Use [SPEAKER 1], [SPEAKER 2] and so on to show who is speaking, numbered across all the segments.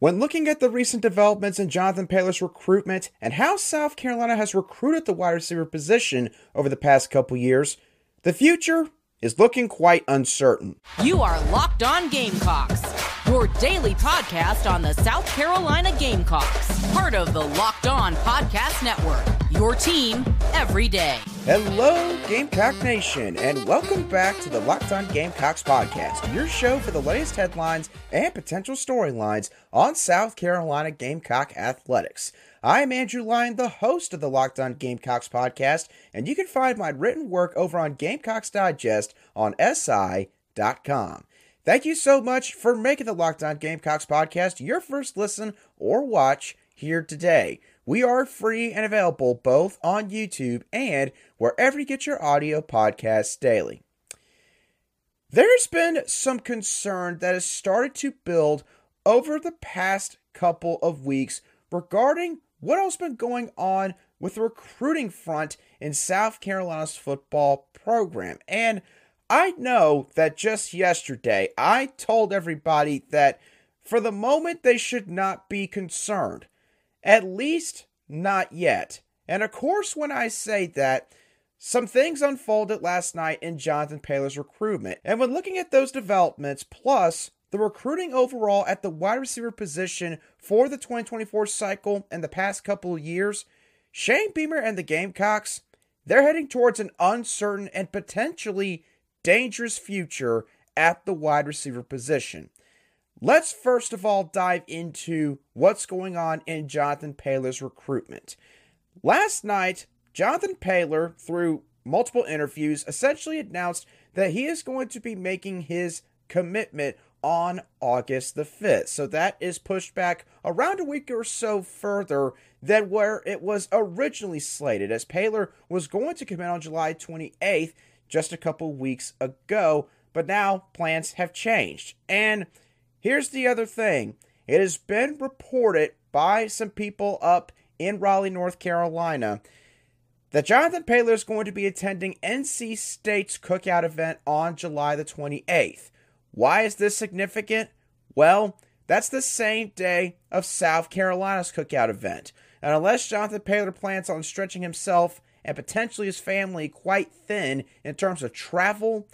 [SPEAKER 1] When looking at the recent developments in Jonathan Paylor's recruitment and how South Carolina has recruited the wide receiver position over the past couple years, the future is looking quite uncertain.
[SPEAKER 2] You are Locked On Gamecocks, your daily podcast on the South Carolina Gamecocks, part of the Locked On Podcast Network. Your team every day.
[SPEAKER 1] Hello, Gamecock Nation, and welcome back to the Locked On Gamecocks podcast, your show for the latest headlines and potential storylines on South Carolina Gamecock athletics. I'm Andrew Lyon, the host of the Locked On Gamecocks podcast, and you can find my written work over on Gamecocks Digest on SI.com. Thank you so much for making the Locked On Gamecocks podcast your first listen or watch here today. We are free and available both on YouTube and wherever you get your audio podcasts daily. There's been some concern that has started to build over the past couple of weeks regarding what else has been going on with the recruiting front in South Carolina's football program. And I know that just yesterday I told everybody that for the moment they should not be concerned. At least not yet. And of course, when I say that, some things unfolded last night in Jonathan Paylor's recruitment. And when looking at those developments, plus the recruiting overall at the wide receiver position for the 2024 cycle and the past couple of years, Shane Beamer and the Gamecocks, they're heading towards an uncertain and potentially dangerous future at the wide receiver position. Let's first of all dive into what's going on in Jonathan Paylor's recruitment. Last night, Jonathan Paylor, through multiple interviews, essentially announced that he is going to be making his commitment on August the 5th. So that is pushed back around a week or so further than where it was originally slated, as Paylor was going to commit on July 28th just a couple weeks ago. But now plans have changed. And Here's the other thing it has been reported by some people up in Raleigh, North Carolina, that Jonathan Paylor is going to be attending NC State's cookout event on July the 28th. Why is this significant? Well, that's the same day of South Carolina's cookout event. And unless Jonathan Paylor plans on stretching himself and potentially his family quite thin in terms of travel,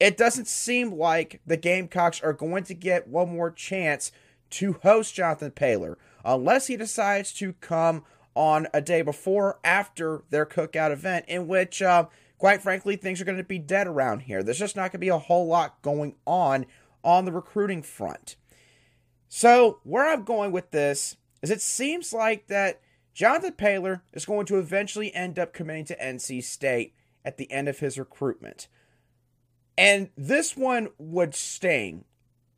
[SPEAKER 1] it doesn't seem like the Gamecocks are going to get one more chance to host Jonathan Paylor unless he decides to come on a day before or after their cookout event, in which, uh, quite frankly, things are going to be dead around here. There's just not going to be a whole lot going on on the recruiting front. So, where I'm going with this is it seems like that Jonathan Paylor is going to eventually end up committing to NC State at the end of his recruitment. And this one would sting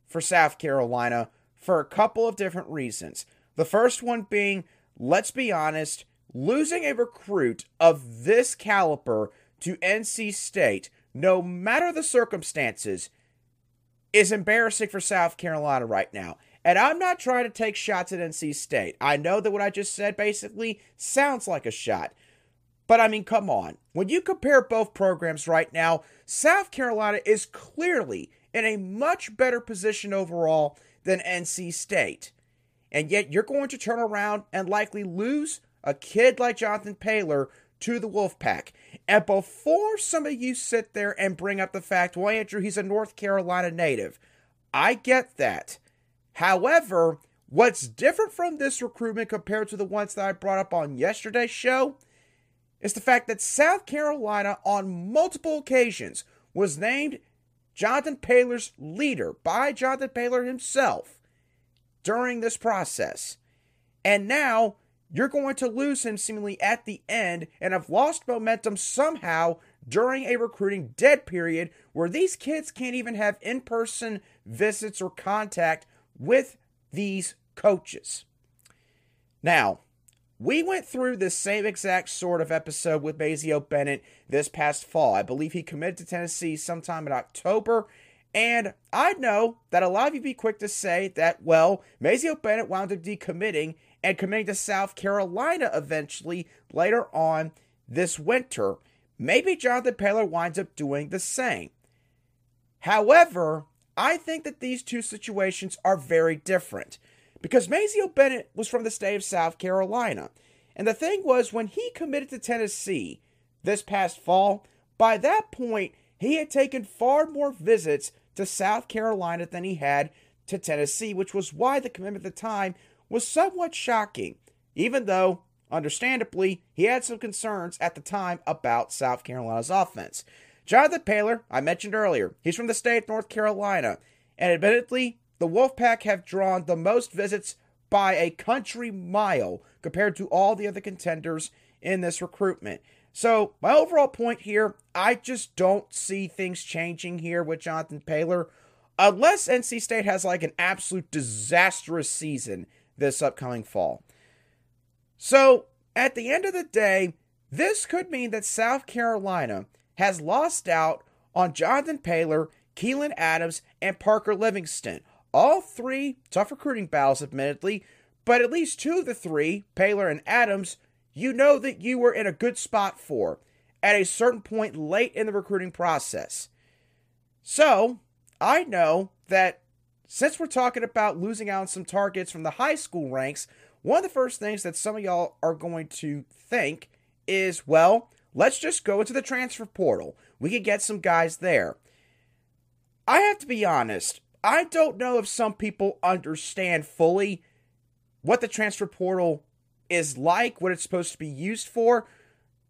[SPEAKER 1] for South Carolina for a couple of different reasons. The first one being, let's be honest, losing a recruit of this caliber to NC State, no matter the circumstances, is embarrassing for South Carolina right now. And I'm not trying to take shots at NC State. I know that what I just said basically sounds like a shot. But I mean, come on. When you compare both programs right now, South Carolina is clearly in a much better position overall than NC State. And yet you're going to turn around and likely lose a kid like Jonathan Paylor to the Wolfpack. And before some of you sit there and bring up the fact, well, Andrew, he's a North Carolina native, I get that. However, what's different from this recruitment compared to the ones that I brought up on yesterday's show is the fact that South Carolina, on multiple occasions, was named Jonathan Paylor's leader by Jonathan Paylor himself during this process. And now you're going to lose him seemingly at the end and have lost momentum somehow during a recruiting dead period where these kids can't even have in person visits or contact with these coaches. Now, we went through this same exact sort of episode with Mazeo Bennett this past fall. I believe he committed to Tennessee sometime in October. And I know that a lot of you be quick to say that, well, Mazeo Bennett wound up decommitting and committing to South Carolina eventually later on this winter. Maybe Jonathan Paylor winds up doing the same. However, I think that these two situations are very different because Mazeo Bennett was from the state of South Carolina. And the thing was, when he committed to Tennessee this past fall, by that point, he had taken far more visits to South Carolina than he had to Tennessee, which was why the commitment at the time was somewhat shocking, even though, understandably, he had some concerns at the time about South Carolina's offense. Jonathan Paylor, I mentioned earlier, he's from the state of North Carolina, and admittedly, the Wolfpack have drawn the most visits by a country mile compared to all the other contenders in this recruitment. So, my overall point here, I just don't see things changing here with Jonathan Paylor unless NC State has like an absolute disastrous season this upcoming fall. So, at the end of the day, this could mean that South Carolina has lost out on Jonathan Paylor, Keelan Adams, and Parker Livingston. All three tough recruiting battles, admittedly, but at least two of the three, Paylor and Adams, you know that you were in a good spot for at a certain point late in the recruiting process. So, I know that since we're talking about losing out on some targets from the high school ranks, one of the first things that some of y'all are going to think is, well, let's just go into the transfer portal. We could get some guys there. I have to be honest, I don't know if some people understand fully what the transfer portal is like, what it's supposed to be used for.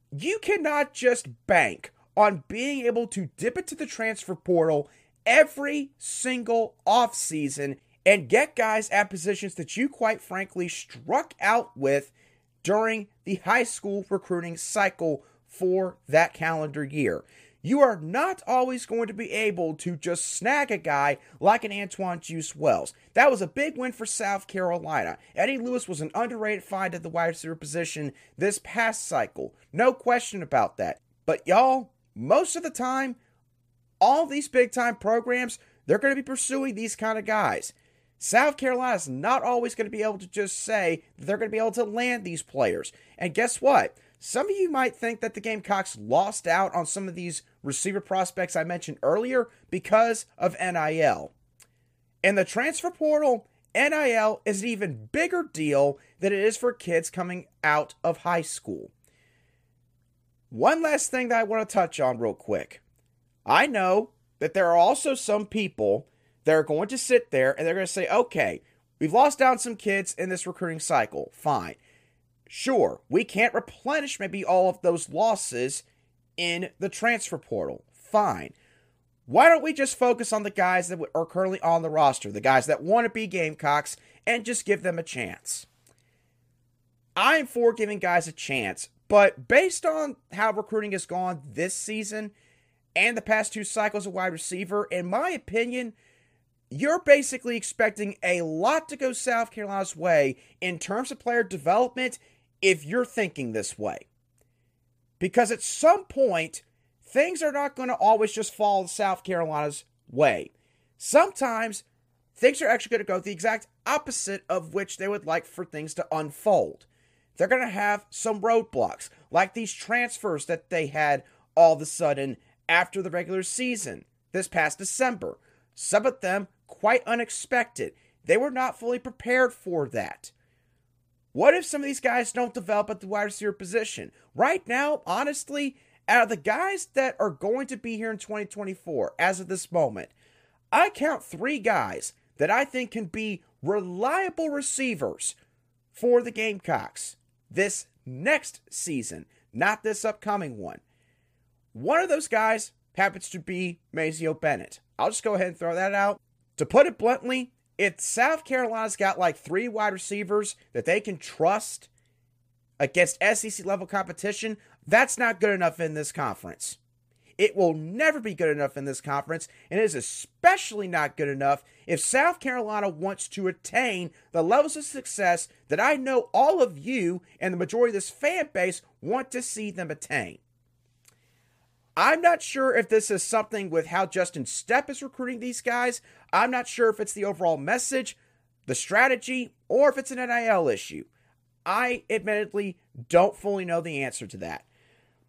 [SPEAKER 1] You cannot just bank on being able to dip into the transfer portal every single offseason and get guys at positions that you quite frankly struck out with during the high school recruiting cycle for that calendar year. You are not always going to be able to just snag a guy like an Antwane Juice Wells. That was a big win for South Carolina. Eddie Lewis was an underrated find at the wide receiver position this past cycle. No question about that. But y'all, most of the time, all these big time programs, they're going to be pursuing these kind of guys. South Carolina is not always going to be able to just say they're going to be able to land these players. And guess what? Some of you might think that the Gamecocks lost out on some of these receiver prospects I mentioned earlier because of NIL. In the transfer portal, NIL is an even bigger deal than it is for kids coming out of high school. One last thing that I want to touch on real quick. I know that there are also some people that are going to sit there and they're going to say, okay, we've lost down some kids in this recruiting cycle. Fine. Sure, we can't replenish maybe all of those losses in the transfer portal. Fine. Why don't we just focus on the guys that are currently on the roster, the guys that want to be Gamecocks, and just give them a chance? I'm for giving guys a chance, but based on how recruiting has gone this season, and the past two cycles of wide receiver, in my opinion, you're basically expecting a lot to go South Carolina's way in terms of player development if you're thinking this way. Because at some point, things are not going to always just fall South Carolina's way. Sometimes things are actually going to go the exact opposite of which they would like for things to unfold. They're going to have some roadblocks, like these transfers that they had all of a sudden after the regular season this past December. Some of them quite unexpected. They were not fully prepared for that. What if some of these guys don't develop at the wide receiver position? Right now, honestly, out of the guys that are going to be here in 2024, as of this moment, I count three guys that I think can be reliable receivers for the Gamecocks this next season, not this upcoming one. One of those guys happens to be Mazeo Bennett. I'll just go ahead and throw that out. To put it bluntly, if South Carolina's got like three wide receivers that they can trust against SEC level competition, that's not good enough in this conference. It will never be good enough in this conference, and it is especially not good enough if South Carolina wants to attain the levels of success that I know all of you and the majority of this fan base want to see them attain. I'm not sure if this is something with how Justin Stepp is recruiting these guys. I'm not sure if it's the overall message, the strategy, or if it's an NIL issue. I admittedly don't fully know the answer to that.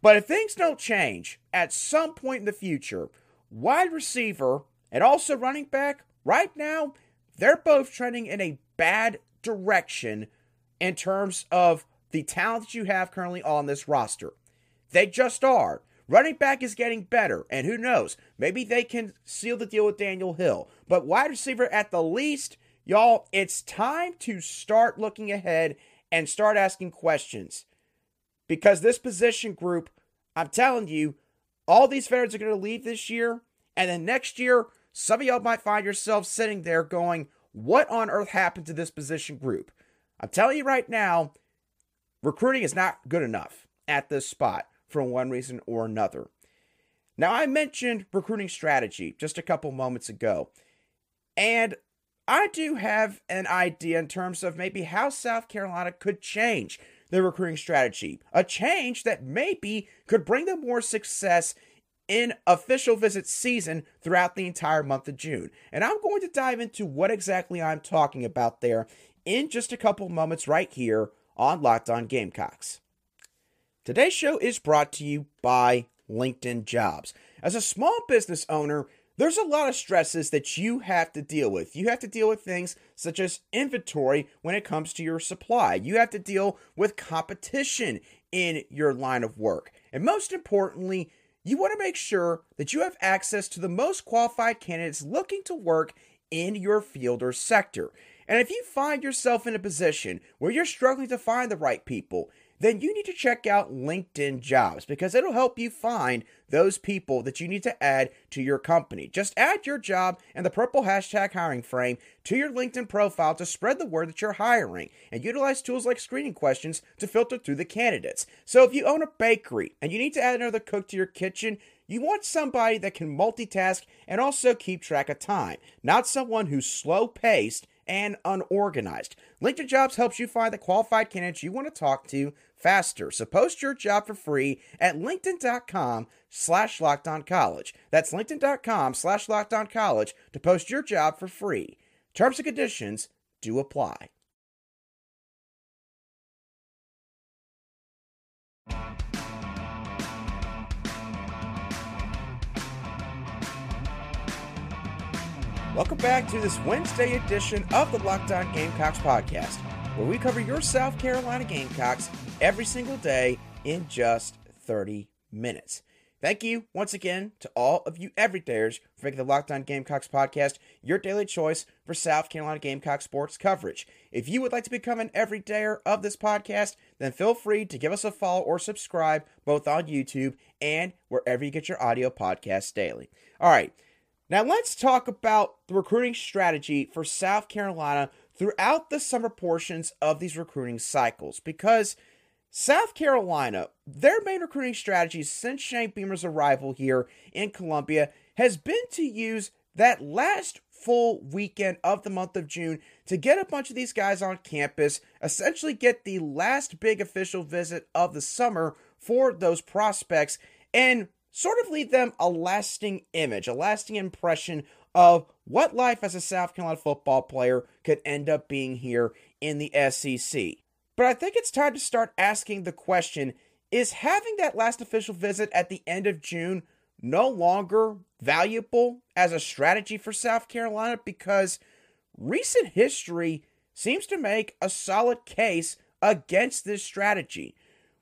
[SPEAKER 1] But if things don't change at some point in the future, wide receiver and also running back, right now, they're both trending in a bad direction in terms of the talent that you have currently on this roster. They just are. Running back is getting better, and who knows? Maybe they can seal the deal with Daniel Hill. But wide receiver, at the least, y'all, it's time to start looking ahead and start asking questions. Because this position group, I'm telling you, all these veterans are going to leave this year, and then next year, some of y'all might find yourselves sitting there going, What on earth happened to this position group? I'm telling you right now, recruiting is not good enough at this spot for one reason or another. Now, I mentioned recruiting strategy just a couple moments ago, and I do have an idea in terms of maybe how South Carolina could change their recruiting strategy. A change that maybe could bring them more success in official visit season throughout the entire month of June. And I'm going to dive into what exactly I'm talking about there in just a couple moments right here on Locked On Gamecocks. Today's show is brought to you by LinkedIn Jobs. As a small business owner, there's a lot of stresses that you have to deal with. You have to deal with things such as inventory when it comes to your supply. You have to deal with competition in your line of work. And most importantly, you want to make sure that you have access to the most qualified candidates looking to work in your field or sector. And if you find yourself in a position where you're struggling to find the right people, then you need to check out LinkedIn Jobs because it'll help you find those people that you need to add to your company. Just add your job and the purple hashtag hiring frame to your LinkedIn profile to spread the word that you're hiring and utilize tools like screening questions to filter through the candidates. So if you own a bakery and you need to add another cook to your kitchen, you want somebody that can multitask and also keep track of time, not someone who's slow paced and unorganized. LinkedIn Jobs helps you find the qualified candidates you want to talk to faster. So post your job for free at linkedin.com slash college. That's linkedin.com slash college to post your job for free. Terms and conditions do apply. Welcome back to this Wednesday edition of the Locked On Gamecocks podcast, where we cover your South Carolina Gamecocks every single day in just 30 minutes. Thank you once again to all of you everydayers for making the Locked On Gamecocks podcast your daily choice for South Carolina Gamecock sports coverage. If you would like to become an everydayer of this podcast, then feel free to give us a follow or subscribe both on YouTube and wherever you get your audio podcasts daily. All right, now let's talk about the recruiting strategy for South Carolina throughout the summer portions of these recruiting cycles because – South Carolina, their main recruiting strategy since Shane Beamer's arrival here in Columbia has been to use that last full weekend of the month of June to get a bunch of these guys on campus, essentially get the last big official visit of the summer for those prospects, and sort of leave them a lasting image, a lasting impression of what life as a South Carolina football player could end up being here in the SEC. But I think it's time to start asking the question is having that last official visit at the end of June no longer valuable as a strategy for South Carolina? Because recent history seems to make a solid case against this strategy.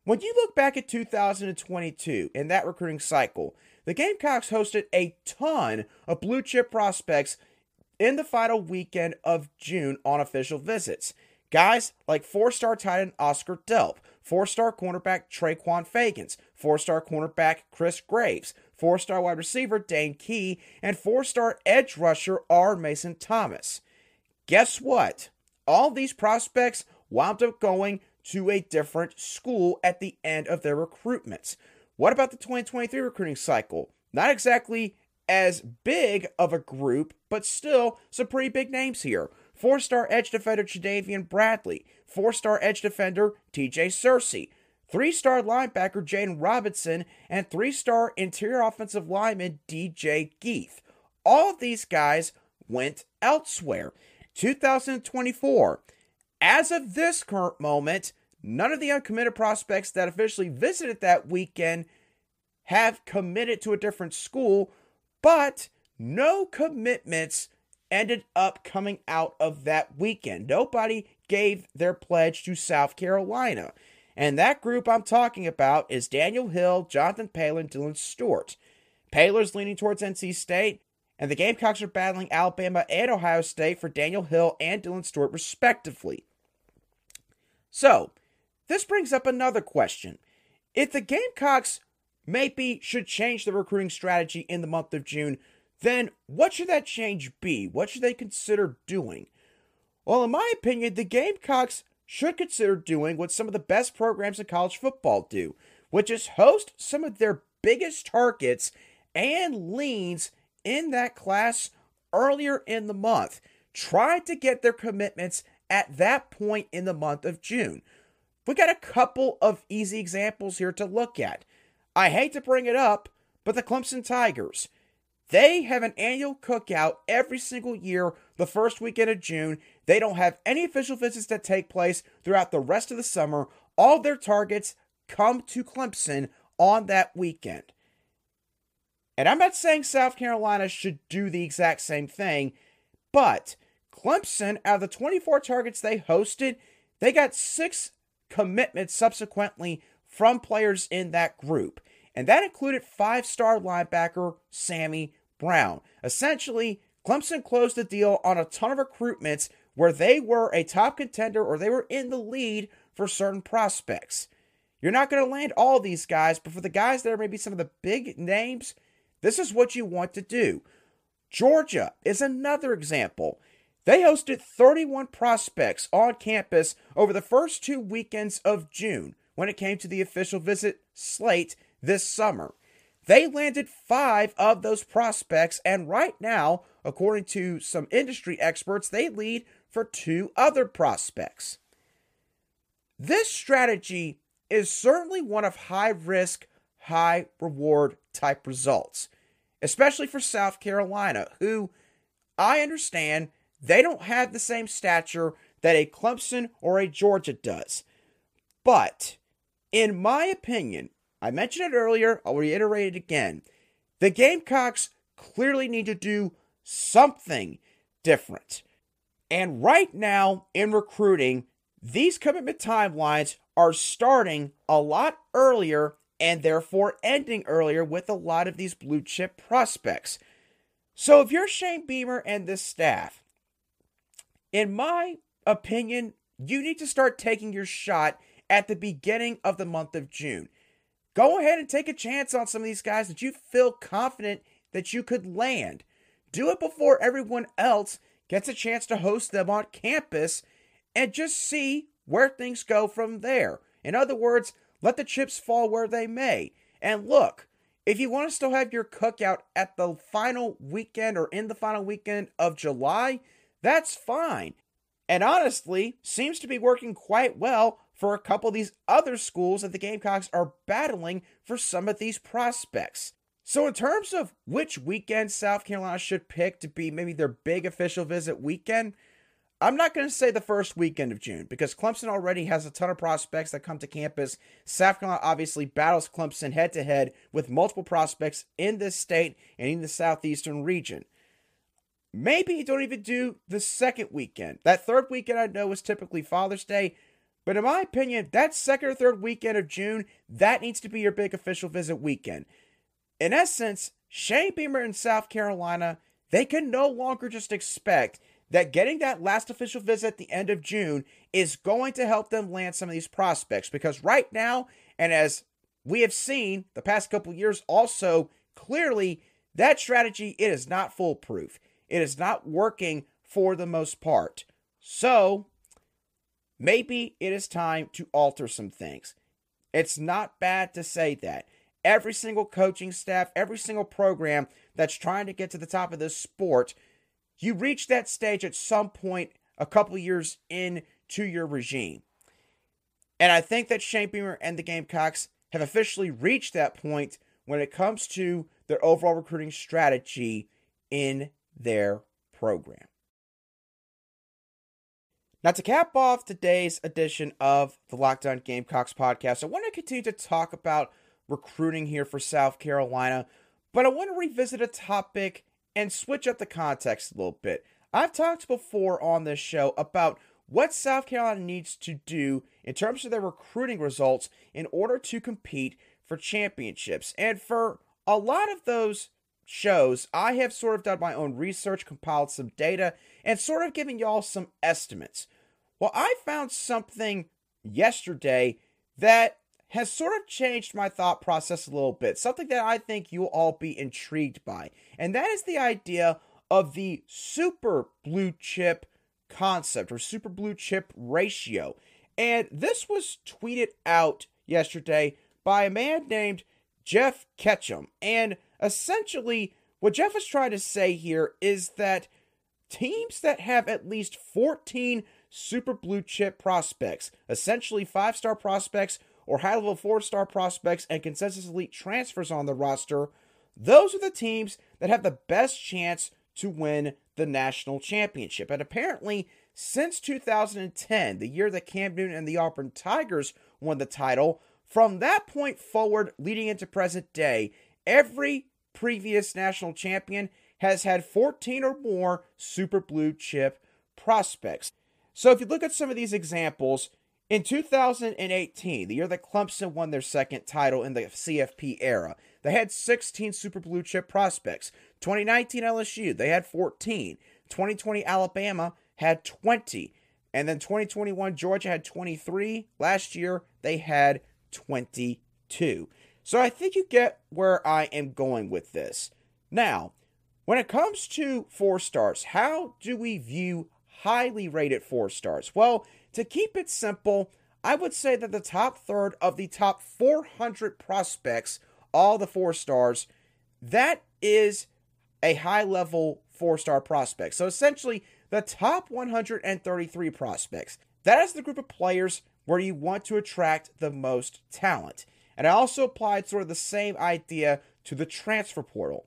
[SPEAKER 1] When you look back at 2022 and that recruiting cycle, the Gamecocks hosted a ton of blue chip prospects in the final weekend of June on official visits. Guys like four star tight end Oscar Delp, four star cornerback Traquan Fagans, four star cornerback Chris Graves, four star wide receiver Dane Key, and four star edge rusher R. Mason Thomas. Guess what? All these prospects wound up going to a different school at the end of their recruitments. What about the 2023 recruiting cycle? Not exactly as big of a group, but still some pretty big names here. Four star edge defender Chadavian Bradley. Four star edge defender TJ Searcy. Three star linebacker Jaden Robinson. And three star interior offensive lineman DJ Geith. All of these guys went elsewhere. 2024. As of this current moment, none of the uncommitted prospects that officially visited that weekend have committed to a different school, but no commitments ended up coming out of that weekend. Nobody gave their pledge to South Carolina. And that group I'm talking about is Daniel Hill, Jonathan Paylor, Dylan Stewart. Paylor's leaning towards NC State, and the Gamecocks are battling Alabama and Ohio State for Daniel Hill and Dylan Stewart, respectively. So, this brings up another question. If the Gamecocks maybe should change the recruiting strategy in the month of June, then what should that change be? What should they consider doing? Well, in my opinion, the Gamecocks should consider doing what some of the best programs in college football do, which is host some of their biggest targets and leans in that class earlier in the month. Try to get their commitments at that point in the month of June. We got a couple of easy examples here to look at. I hate to bring it up, but the Clemson Tigers. They have an annual cookout every single year the first weekend of June. They don't have any official visits that take place throughout the rest of the summer. All their targets come to Clemson on that weekend. And I'm not saying South Carolina should do the exact same thing, but Clemson, out of the 24 targets they hosted, they got six commitments subsequently from players in that group. And that included five star linebacker Sammy Brown. Essentially, Clemson closed the deal on a ton of recruitments where they were a top contender or they were in the lead for certain prospects. You're not going to land all these guys, but for the guys that are maybe some of the big names, this is what you want to do. Georgia is another example. They hosted 31 prospects on campus over the first two weekends of June when it came to the official visit slate this summer. They landed five of those prospects, and right now, according to some industry experts, they lead for two other prospects. This strategy is certainly one of high risk, high reward type results, especially for South Carolina, who I understand they don't have the same stature that a Clemson or a Georgia does. But, in my opinion, I mentioned it earlier, I'll reiterate it again. The Gamecocks clearly need to do something different. And right now in recruiting, these commitment timelines are starting a lot earlier and therefore ending earlier with a lot of these blue chip prospects. So if you're Shane Beamer and this staff, in my opinion, you need to start taking your shot at the beginning of the month of June. Go ahead and take a chance on some of these guys that you feel confident that you could land. Do it before everyone else gets a chance to host them on campus and just see where things go from there. In other words, let the chips fall where they may. And look, if you want to still have your cookout at the final weekend or in the final weekend of July, that's fine. And honestly, seems to be working quite well for a couple of these other schools that the Gamecocks are battling for some of these prospects. So, in terms of which weekend South Carolina should pick to be maybe their big official visit weekend, I'm not going to say the first weekend of June because Clemson already has a ton of prospects that come to campus. South Carolina obviously battles Clemson head to head with multiple prospects in this state and in the southeastern region. Maybe you don't even do the second weekend. That third weekend I know is typically Father's Day, but in my opinion, that second or third weekend of June, that needs to be your big official visit weekend. In essence, Shane Beamer in South Carolina, they can no longer just expect that getting that last official visit at the end of June is going to help them land some of these prospects because right now, and as we have seen the past couple years also clearly that strategy it is not foolproof. It is not working for the most part. So, Maybe it is time to alter some things. It's not bad to say that. Every single coaching staff, every single program that's trying to get to the top of this sport, you reach that stage at some point a couple years into your regime. And I think that Shane Beamer and the Gamecocks have officially reached that point when it comes to their overall recruiting strategy in their program. Now, to cap off today's edition of the Locked On Gamecocks podcast, I want to continue to talk about recruiting here for South Carolina, but I want to revisit a topic and switch up the context a little bit. I've talked before on this show about what South Carolina needs to do in terms of their recruiting results in order to compete for championships. And for a lot of those shows, I have sort of done my own research, compiled some data, and sort of given y'all some estimates. Well, I found something yesterday that has sort of changed my thought process a little bit. Something that I think you'll all be intrigued by. And that is the idea of the super blue chip concept or super blue chip ratio. And this was tweeted out yesterday by a man named Jeff Ketchum. And essentially, what Jeff is trying to say here is that teams that have at least 14 super blue chip prospects, essentially five star prospects or high level four star prospects and consensus elite transfers on the roster, those are the teams that have the best chance to win the national championship. And apparently, since 2010, the year that Cam Newton and the Auburn Tigers won the title, from that point forward, leading into present day, every previous national champion has had 14 or more super blue chip prospects. So if you look at some of these examples, in 2018, the year that Clemson won their second title in the CFP era, they had 16 super blue chip prospects. 2019 LSU, they had 14. 2020 Alabama had 20. And then 2021 Georgia had 23. Last year, they had 22. So I think you get where I am going with this. Now, when it comes to four stars, how do we view highly rated four stars? Well, to keep it simple, I would say that the top third of the top 400 prospects, all the four stars, that is a high level four star prospect. So essentially, the top 133 prospects. That is the group of players where you want to attract the most talent. And I also applied sort of the same idea to the transfer portal.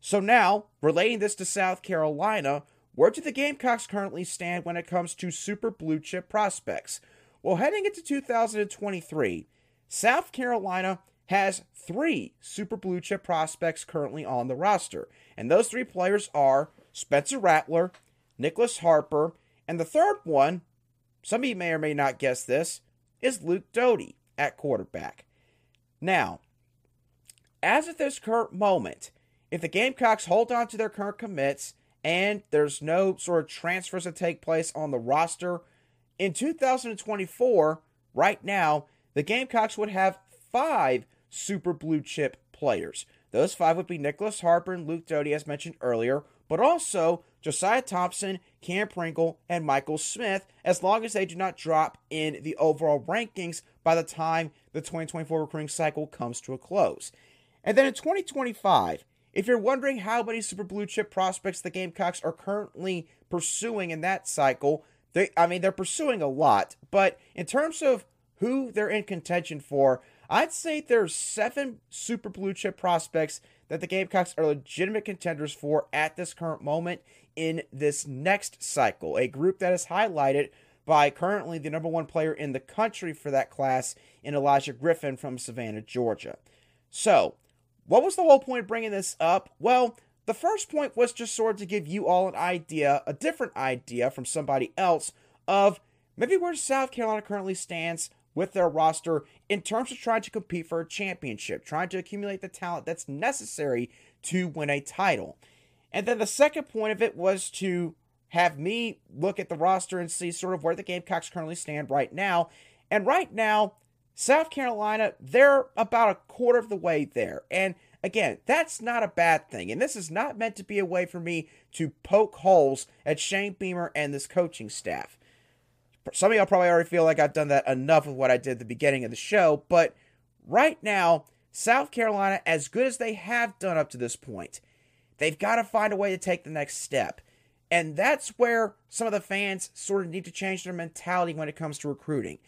[SPEAKER 1] So now, relating this to South Carolina, where do the Gamecocks currently stand when it comes to super blue chip prospects? Well, heading into 2023, South Carolina has three super blue chip prospects currently on the roster. And those three players are Spencer Rattler, Nicholas Harper, and the third one, some of you may or may not guess this, is Luke Doty at quarterback. Now, as of this current moment, if the Gamecocks hold on to their current commits and there's no sort of transfers that take place on the roster. In 2024, right now, the Gamecocks would have five super blue chip players. Those five would be Nicholas Harper and Luke Doty, as mentioned earlier, but also Josiah Thompson, Cam Pringle, and Michael Smith, as long as they do not drop in the overall rankings by the time the 2024 recruiting cycle comes to a close. And then in 2025, if you're wondering how many super blue chip prospects the Gamecocks are currently pursuing in that cycle, they I mean they're pursuing a lot, but in terms of who they're in contention for, I'd say there's seven super blue chip prospects that the Gamecocks are legitimate contenders for at this current moment in this next cycle. A group that is highlighted by currently the number one player in the country for that class in Elijah Griffin from Savannah, Georgia. So, what was the whole point of bringing this up? Well, the first point was just sort of to give you all an idea, a different idea from somebody else of maybe where South Carolina currently stands with their roster in terms of trying to compete for a championship, trying to accumulate the talent that's necessary to win a title. And then the second point of it was to have me look at the roster and see sort of where the Gamecocks currently stand right now. And right now, South Carolina, they're about a quarter of the way there. And again, that's not a bad thing. And this is not meant to be a way for me to poke holes at Shane Beamer and this coaching staff. Some of y'all probably already feel like I've done that enough with what I did at the beginning of the show, but right now, South Carolina, as good as they have done up to this point, they've got to find a way to take the next step. And that's where some of the fans sort of need to change their mentality when it comes to recruiting.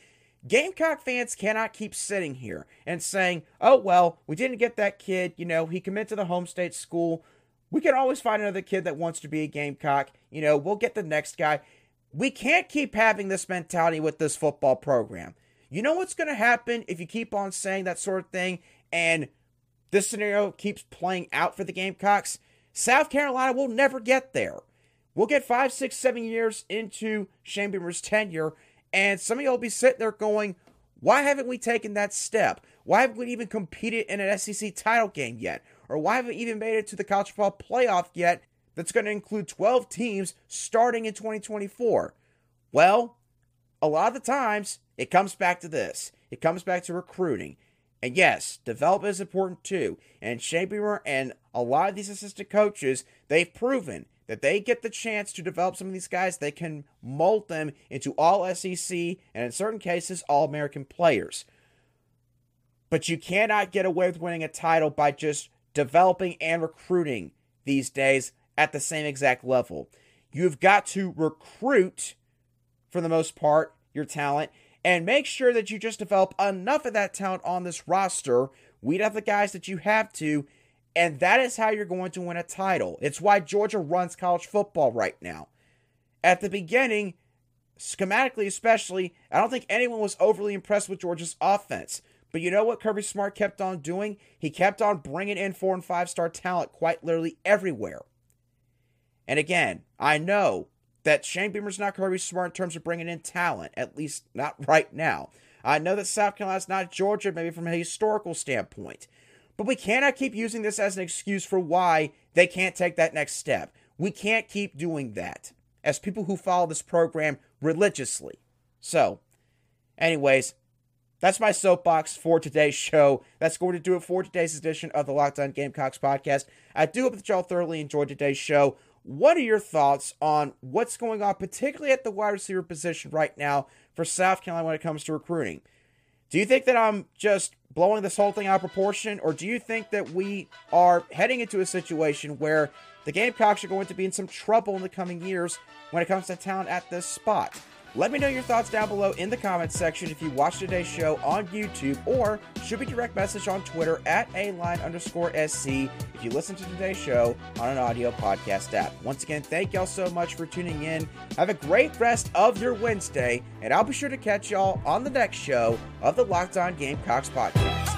[SPEAKER 1] Gamecock fans cannot keep sitting here and saying, oh, well, we didn't get that kid. You know, he committed to the home state school. We can always find another kid that wants to be a Gamecock. You know, we'll get the next guy. We can't keep having this mentality with this football program. You know what's going to happen if you keep on saying that sort of thing and this scenario keeps playing out for the Gamecocks? South Carolina will never get there. we'll get five, six, seven years into Shane Beamer's tenure, and some of y'all will be sitting there going, why haven't we taken that step? Why haven't we even competed in an SEC title game yet? Or why haven't we even made it to the college football playoff yet that's going to include 12 teams starting in 2024? Well, a lot of the times it comes back to this. It comes back to recruiting. And yes, development is important too. And Shane and a lot of these assistant coaches, they've proven that they get the chance to develop some of these guys, they can mold them into all SEC and in certain cases, all American players. But you cannot get away with winning a title by just developing and recruiting these days at the same exact level. You've got to recruit, for the most part, your talent and make sure that you just develop enough of that talent on this roster. Weed out the guys that you have to and that is how you're going to win a title. It's why Georgia runs college football right now. At the beginning, schematically especially, I don't think anyone was overly impressed with Georgia's offense. But you know what Kirby Smart kept on doing? He kept on bringing in four and five star talent quite literally everywhere. And again, I know that Shane Beamer's not Kirby Smart in terms of bringing in talent, at least not right now. I know that South Carolina's not Georgia, maybe from a historical standpoint. But we cannot keep using this as an excuse for why they can't take that next step. We can't keep doing that as people who follow this program religiously. So, anyways, that's my soapbox for today's show. That's going to do it for today's edition of the Locked On Gamecocks podcast. I do hope that y'all thoroughly enjoyed today's show. What are your thoughts on what's going on, particularly at the wide receiver position right now for South Carolina when it comes to recruiting? Do you think that I'm just blowing this whole thing out of proportion, or do you think that we are heading into a situation where the Gamecocks are going to be in some trouble in the coming years when it comes to talent at this spot? Let me know your thoughts down below in the comments section if you watched today's show on YouTube or shoot me direct message on Twitter at a line underscore SC if you listen to today's show on an audio podcast app. Once again, thank y'all so much for tuning in. Have a great rest of your Wednesday, and I'll be sure to catch y'all on the next show of the Locked On Gamecocks podcast.